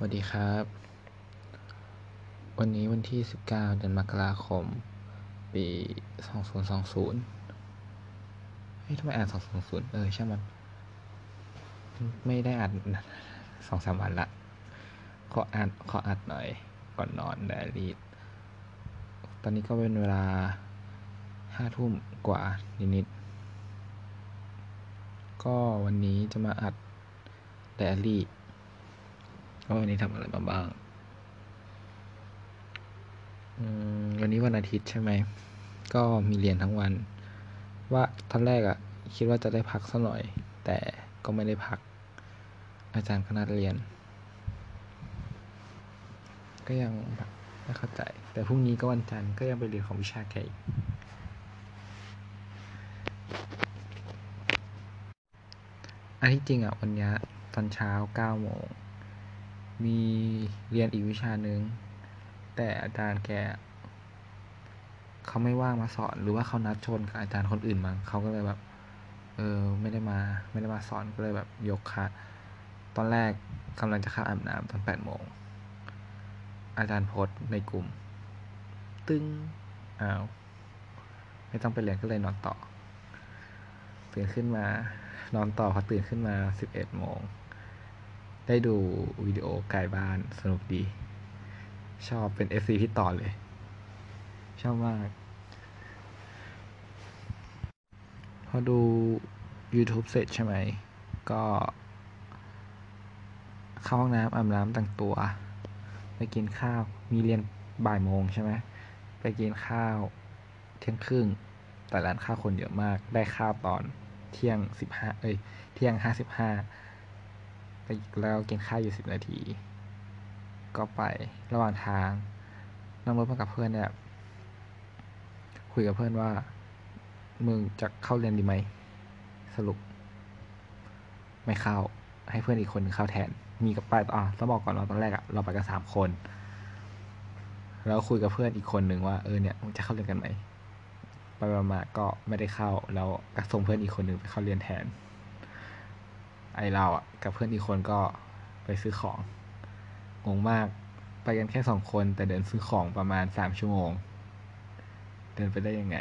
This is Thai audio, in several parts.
สวัสดีครับ วันนี้วันที่ 19 เดือนมกราคม ปี 2020 เฮ้ยทำไมอ่าน 2020 เออ ใช่มันไม่ได้อ่านสองสามวันละ ขออ่านขออัดหน่อย ก่อนนอนไดรีตอนนี้ก็เป็นเวลาห้าทุ่มกว่านิดๆก็วันนี้จะมาอัดไดรี่ ว่าวันนี้ทำอะไรมาบ้าง วันนี้วันอาทิตย์ใช่ไหม ก็มีเรียนทั้งวัน ว่าตอนแรกอะคิดว่าจะได้พักสักหน่อย แต่ก็ไม่ได้พัก อาจารย์ก็นัดเรียน ก็ยังแบบไม่เข้าใจ แต่พรุ่งนี้ก็วันจันทร์ก็ยังไปเรียนของวิชาแกอีกอันที่จริงอะวันนี้ตอนเช้าเก้าโมง มีเรียนอีกวิชาหนึ่งแต่อาจารย์แกเขาไม่ว่างมาสอน หรือว่าเขานัดชนกับอาจารย์คนอื่นมั้งเขาก็เลยแบบ เออไม่ได้มาไม่ได้มาสอนก็เลยแบบยกค่ะตอนแรกกำลังจะเข้าอาบน้ำตอนแปดโมงอาจารย์โพสในกลุ่ม ตึง้งอ้าวไม่ต้องไปเรียนก็เลยนอนต่อตื่นขึ้นมานอนต่อพอตื่นขึ้นมาสิบเอ็ดโมง ได้ดูวิดีโอไกลบ้านสนุกดี ชอบเป็น FC พี่ต่อเลย ชอบมาก พอดู YouTube เสร็จใช่ไหม ก็ เข้าห้องน้ำอาบน้ำแต่งตัว ไปกินข้าว มีเรียนบ่ายโมงใช่ไหม ไปกินข้าวเที่ยงครึ่ง แต่ร้านข้าวคนเยอะมาก ได้ข้าวตอนเที่ยงสิบห้าเอ้ย เที่ยงห้าสิบห้า แล้วกินข้าวอยู่สิบนาที ก็ไประหว่างทางนั่งรถมากับเพื่อนเนี่ยคุยกับเพื่อนว่า มึงจะเข้าเรียนดีไหม สรุป ไม่เข้า ให้เพื่อนอีกคนเข้าแทน มีกับไปอะต้องบอกก่อนเราตอนแรกอะเราไปกันสามคน แล้วคุยกับเพื่อนอีกคนหนึ่งว่าเออเนี่ยมึงจะเข้าเรียนกันไหมไปมาก็ไม่ได้เข้า แล้วก็ส่งเพื่อนอีกคนหนึ่งไปเข้าเรียนแทน ไอเราอะกับเพื่อนอีกคนก็ไปซื้อของงงมากไปกันแค่สองคนแต่เดินซื้อของประมาณสามชั่วโมง เดินไปได้ยังไง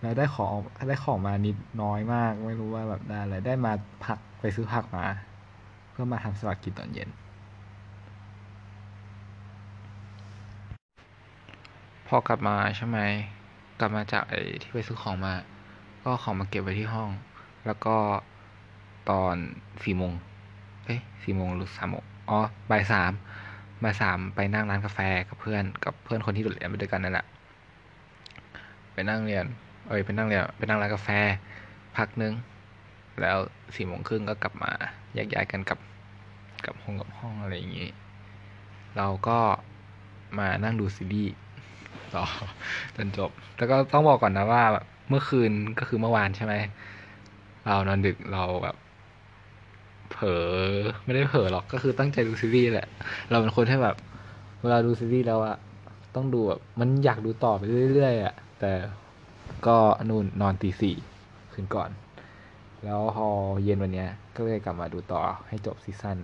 แล้วได้ของได้ของมานิดน้อยมาก ไม่รู้ว่าแบบได้อะไรได้มาผักไปซื้อผักมา เพื่อมาทำสลัดกินตอนเย็น พอกลับมาใช่ไหมกลับมาจากไอ้ที่ไปซื้อของมา ก็ของมาเก็บไว้ที่ห้อง แล้วก็ ตอนสี่โมงเอ้ยสี่โมงหรือสามโมงอ๋อบ่ายสามบ่ายสามไปนั่งร้านกาแฟกับเพื่อนกับเพื่อนคนที่โดดเรียนไปด้วยกันนั่นแหละไปนั่งเรียน เอ้ยไปนั่งเรียนไปนั่งร้านกาแฟ พักนึง แล้วสี่โมงครึ่งก็กลับมาแยกย้ายกันกับกับห้องกับห้องอะไรอย่างงี้ เราก็มานั่งดูซีรีส์ต่อจนจบ แล้วก็ต้องบอกก่อนนะว่า เมื่อคืนก็คือเมื่อวานใช่ไหม เรานอนดึกเราแบบ เผลอไม่ได้เผลอหรอกก็คือตั้งใจดูซีรีส์แหละ เราเป็นคนที่แบบ เวลาดูซีรีส์แล้วอะต้องดูแบบมันอยากดูต่อไปเรื่อยๆอะแต่ก็นู่นนอนตีสี่คืนก่อน แล้วพอเย็นวันเนี้ย ก็เลยกลับมาดูต่อให้จบซีซั่น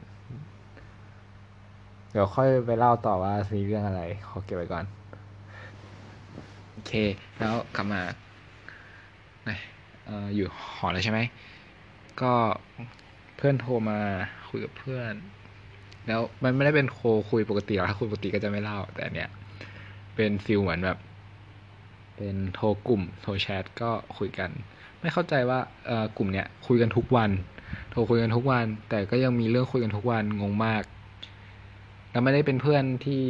เดี๋ยวค่อยไปเล่าต่อว่าซีเรื่องอะไร ขอเก็บไว้ก่อน โอเค แล้วกลับมาออยู่หอแล้วใช่ไหม ก็ เพื่อนโทรมาคุยกับเพื่อน แล้วมันไม่ได้เป็นโคคุยปกติหรอกถ้าคุยปกติก็จะไม่เล่า แต่เนี้ยเป็นฟิลเหมือนแบบ เป็นโทรกลุ่มโทรแชทก็คุยกัน ไม่เข้าใจว่าเอ่อกลุ่มเนี้ยคุยกันทุกวัน โทรคุยกันทุกวัน แต่ก็ยังมีเรื่องคุยกันทุกวันงงมากแล้วไม่ได้เป็นเพื่อนที่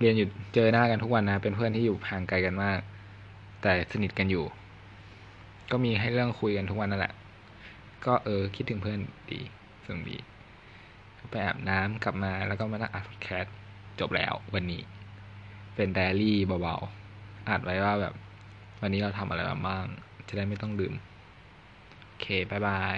เรียนอยู่เจอหน้ากันทุกวันนะ เป็นเพื่อนที่อยู่ห่างไกลกันมาก แต่สนิทกันอยู่ ก็มีให้เรื่องคุยกันทุกวันนั่นแหละ ก็เออคิดถึงเพื่อนดีสนุกดีไปอาบน้ำกลับมาแล้วก็มานั่งอัดแคสจบแล้ววันนี้ เป็นไดอารี่เบาๆอัดไว้ว่าแบบ วันนี้เราทำอะไรมาบ้าง จะได้ไม่ต้องลืม โอเคบายบาย